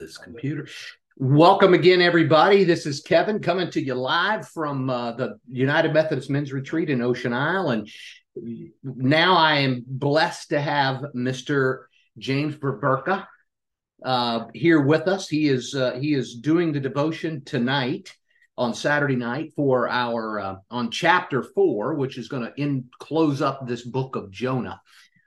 this computer. Welcome again, everybody. This is Kevin coming to you live from uh, the United Methodist Men's Retreat in Ocean Isle. And now I am blessed to have Mr. James Veverka uh, here with us. He is uh, he is doing the devotion tonight on Saturday night for our uh, on chapter four, which is going to in close up this book of Jonah.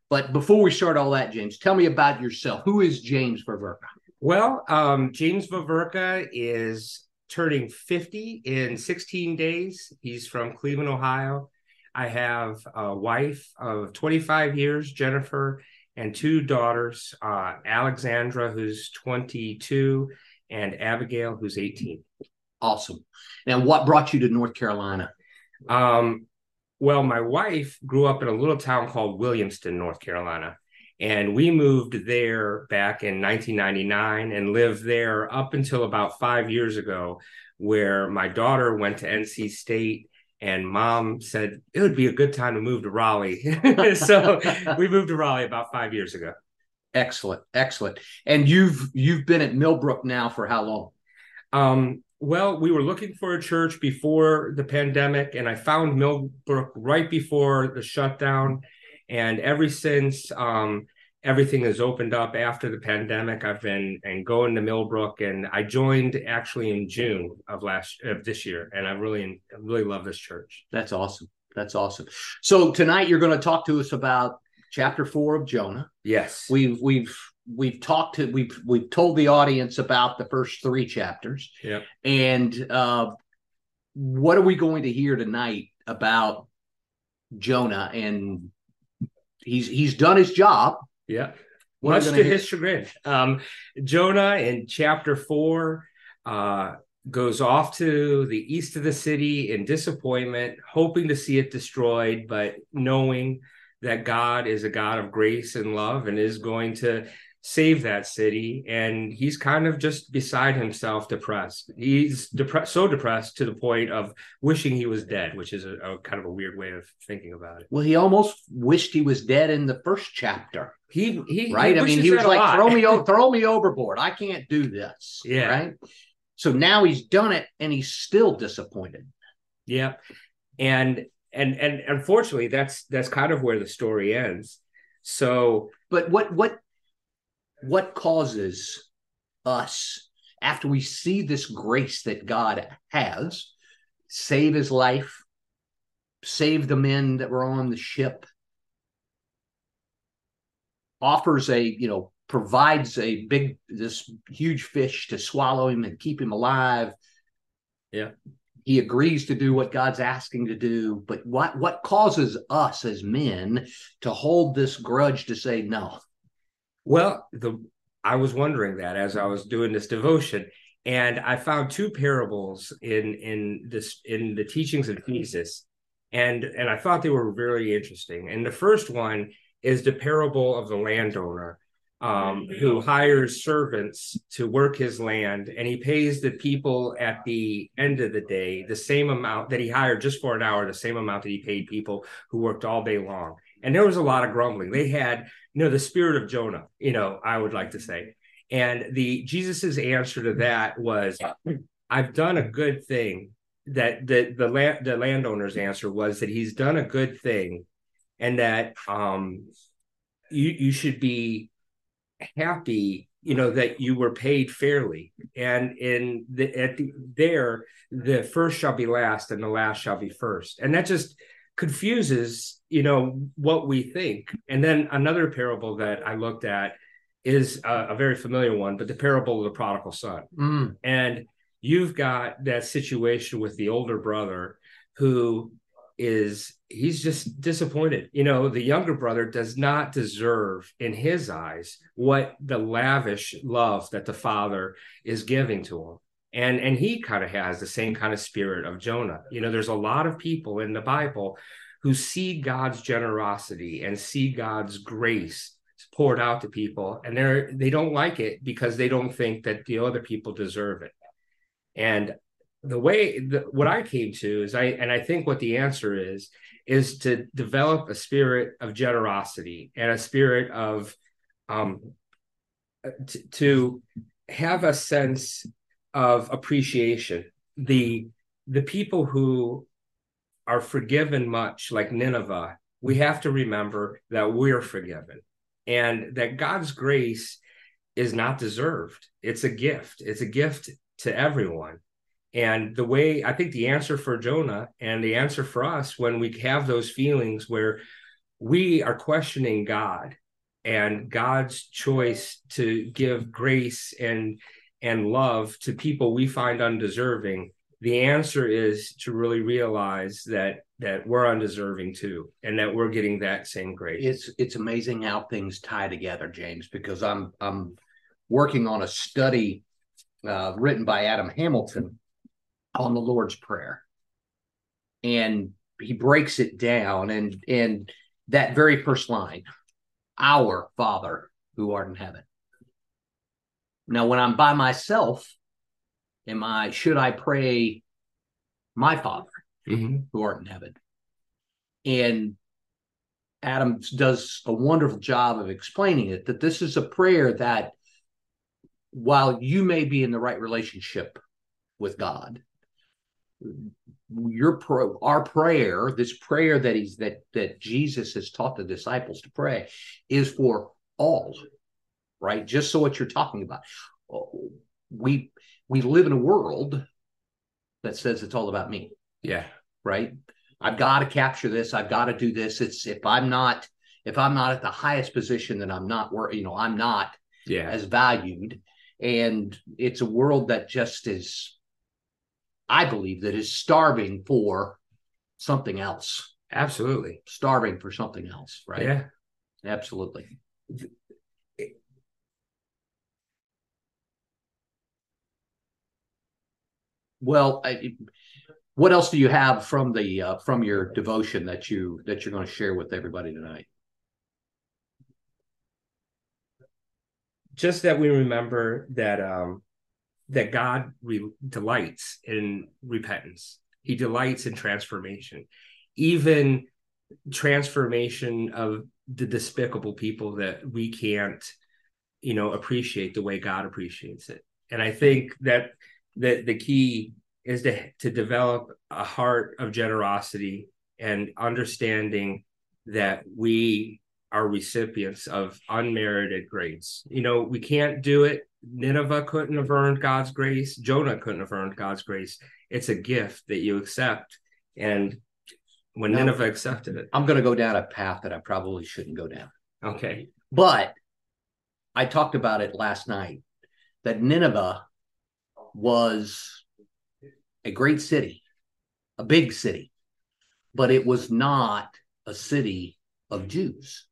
But before we start all that, James, tell me about yourself. Who is James Veverka? Well, um, James Veverka is turning 50 in 16 days. He's from Cleveland, Ohio. I have a wife of 25 years, Jennifer, and two daughters, uh, Alexandra, who's 22, and Abigail, who's 18. Awesome. Now, what brought you to North Carolina? Um, well, my wife grew up in a little town called Williamston, North Carolina. And we moved there back in 1999 and lived there up until about five years ago, where my daughter went to NC State and mom said it would be a good time to move to Raleigh. so we moved to Raleigh about five years ago. Excellent, excellent. And you've you've been at Millbrook now for how long? Um, well, we were looking for a church before the pandemic, and I found Millbrook right before the shutdown and ever since um, everything has opened up after the pandemic, I've been and going to Millbrook, and I joined actually in June of last of this year, and I really really love this church. That's awesome. That's awesome. So tonight you're going to talk to us about chapter four of Jonah. Yes, we've we've we've talked to we've we've told the audience about the first three chapters. Yeah, and uh, what are we going to hear tonight about Jonah and he's he's done his job. Yeah. Much to his chagrin. Um, Jonah in chapter four uh, goes off to the east of the city in disappointment, hoping to see it destroyed, but knowing that God is a God of grace and love and is going to save that city and he's kind of just beside himself depressed. He's depressed so depressed to the point of wishing he was dead which is a, a, kind of a weird way of thinking about it. Well he almost wished he was dead in the first chapter. He he right? He i mean he was like throw me throw me overboard. I can't do this. Yeah. Right? So now he's done it and he's still disappointed. Yeah and and and unfortunately that's that's kind of where the story ends. So but what what what causes us after we see this grace that God has save his life, save the men that were on the ship, offers a, you know, provides a big, this huge fish to swallow him and keep him alive. Yeah. He agrees to do what God's asking to do, but what what causes us as men to hold this grudge to say no? Well, the I was wondering that as I was doing this devotion, and I found two parables in in this in the teachings of Jesus, and and I thought they were very interesting. And the first one is the parable of the landowner um, who hires servants to work his land, and he pays the people at the end of the day the same amount that he hired just for an hour, the same amount that he paid people who worked all day long. And there was a lot of grumbling. They had know the spirit of jonah you know i would like to say. And the jesus's answer to that was i've done a good thing. That the the land the landowner's answer was that he's done a good thing and that um you you should be happy you know that you were paid fairly. And in the at the there the first shall be last and the last shall be first. And that just confuses you know what we think. And then another parable that i looked at is a, a very familiar one but the parable of the prodigal son. Mm. and you've got that situation with the older brother who is he's just disappointed. You know the younger brother does not deserve in his eyes what the lavish love that the father is giving to him and and he kind of has the same kind of spirit of jonah. You know there's a lot of people in the bible who see god's generosity and see god's grace poured out to people and they're they don't like it because they don't think that the other people deserve it. And the way the, what i came to is i and i think what the answer is is to develop a spirit of generosity and a spirit of um to, to have a sense of appreciation. The the people who are forgiven much, like Nineveh, we have to remember that we're forgiven and that God's grace is not deserved. It's a gift. It's a gift to everyone. And the way I think the answer for Jonah and the answer for us when we have those feelings where we are questioning God and God's choice to give grace and and love to people we find undeserving, the answer is to really realize that that we're undeserving too and that we're getting that same grace. It's it's amazing how things tie together, James, because I'm I'm working on a study uh, written by Adam Hamilton on the Lord's Prayer. And he breaks it down and and that very first line, our Father who art in heaven. Now, when I'm by myself, am I should I pray my Father mm-hmm. who art in heaven? And Adam does a wonderful job of explaining it that this is a prayer that while you may be in the right relationship with God, your pro, our prayer, this prayer that he's that that Jesus has taught the disciples to pray, is for all, right? Just so what you're talking about, we we live in a world that says it's all about me. Yeah. Right. I've got to capture this. I've got to do this. It's if I'm not if I'm not at the highest position, then I'm not where you know I'm not yeah. as valued. And it's a world that just is I believe that is starving for something else. Absolutely. Starving for something else, right? Yeah. Absolutely. Well, I, what else do you have from the uh, from your devotion that you that you're going to share with everybody tonight? Just that we remember that um, that God re- delights in repentance. He delights in transformation, even transformation of the despicable people that we can't, you know, appreciate the way God appreciates it. And I think that that the key is to to develop a heart of generosity and understanding that we are recipients of unmerited grace. You know, we can't do it Nineveh couldn't have earned God's grace. Jonah couldn't have earned God's grace. It's a gift that you accept. And when now, Nineveh accepted it, I'm going to go down a path that I probably shouldn't go down. Okay. But I talked about it last night that Nineveh was a great city, a big city, but it was not a city of Jews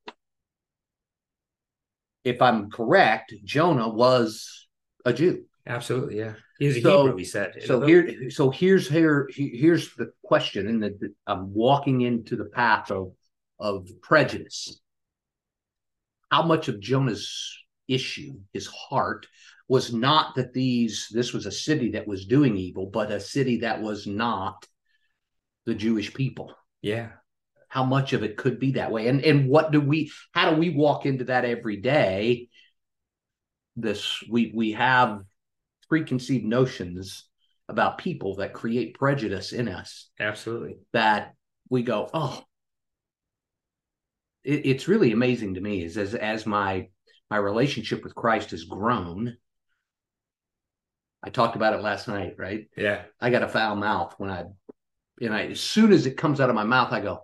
if I'm correct, Jonah was a Jew. Absolutely, yeah. He's a so, Hebrew. He said. So here, so here's here here's the question, and the, I'm walking into the path of of prejudice. How much of Jonah's issue, his heart, was not that these this was a city that was doing evil, but a city that was not the Jewish people. Yeah. How much of it could be that way? And and what do we how do we walk into that every day? This we we have preconceived notions about people that create prejudice in us. Absolutely. That we go oh. It, it's really amazing to me is as as my my relationship with christ has grown i talked about it last night right yeah i got a foul mouth when i and i as soon as it comes out of my mouth i go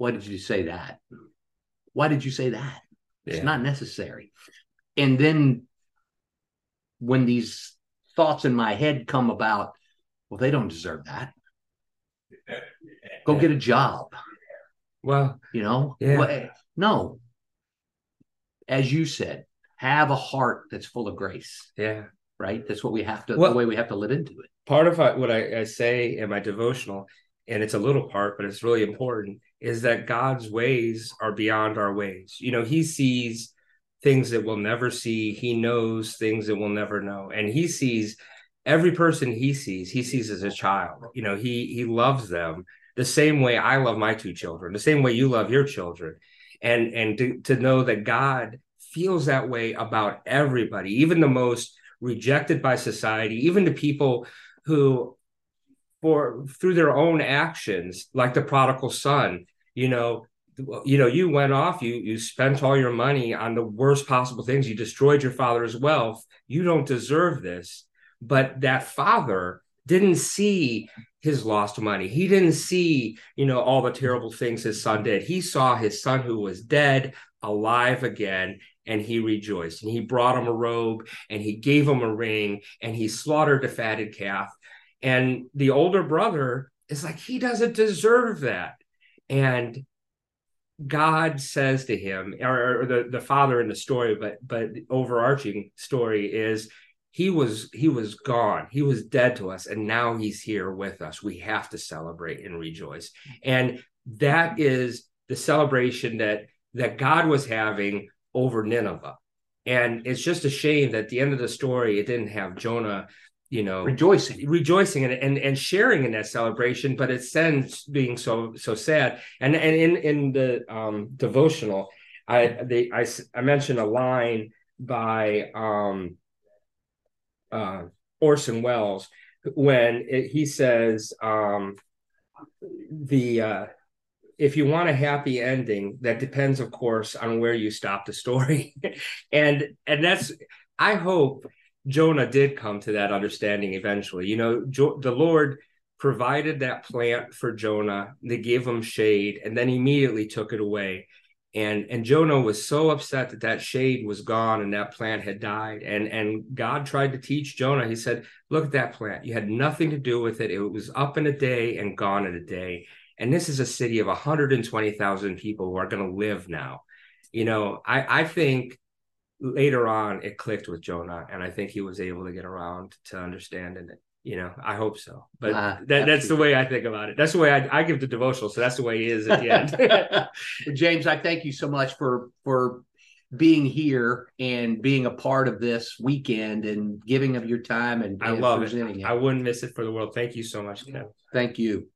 why did you say that? Why did you say that? Yeah. It's not necessary. And then when these thoughts in my head come about, well, they don't deserve that. Go get a job. Well, you know, yeah. well, no. As you said, have a heart that's full of grace. Yeah. Right. That's what we have to, well, the way we have to live into it. Part of what I, I say in my devotional, and it's a little part, but it's really important, is that God's ways are beyond our ways. You know, he sees things that we'll never see, he knows things that we'll never know. And he sees every person he sees, he sees as a child. You know, he he loves them the same way I love my two children, the same way you love your children. And and to, to know that God feels that way about everybody, even the most rejected by society, even the people who for through their own actions, like the prodigal son, you know, you know, you went off, you you spent all your money on the worst possible things, you destroyed your father's wealth. You don't deserve this. But that father didn't see his lost money. He didn't see, you know, all the terrible things his son did. He saw his son who was dead alive again and he rejoiced. And he brought him a robe and he gave him a ring and he slaughtered a fatted calf. And the older brother is like he doesn't deserve that. And god says to him or, or the, the father in the story but but the overarching story is he was he was gone. He was dead to us and now he's here with us. We have to celebrate and rejoice. And that is the celebration that that god was having over nineveh. And it's just a shame that at the end of the story it didn't have jonah you know rejoicing. rejoicing and, and and sharing in that celebration but it's then being so so sad. And and in in the um devotional i they i i mentioned a line by um uh orson welles when it, he says um the uh if you want a happy ending that depends of course on where you stop the story and and that's i hope Jonah did come to that understanding eventually. You know, jo- the Lord provided that plant for Jonah. They gave him shade and then immediately took it away. And and Jonah was so upset that that shade was gone and that plant had died. And and God tried to teach Jonah. He said, "Look at that plant. You had nothing to do with it. It was up in a day and gone in a day. And this is a city of 120,000 people who are going to live now." You know, I I think later on it clicked with Jonah, and I think he was able to get around to understanding it. You know, I hope so. But uh, that, that's the way I think about it. That's the way I, I give the devotional. So that's the way he is at the end. James, I thank you so much for for being here and being a part of this weekend and giving of your time and, I and love it. it. I wouldn't miss it for the world. Thank you so much, Ken. Thank you.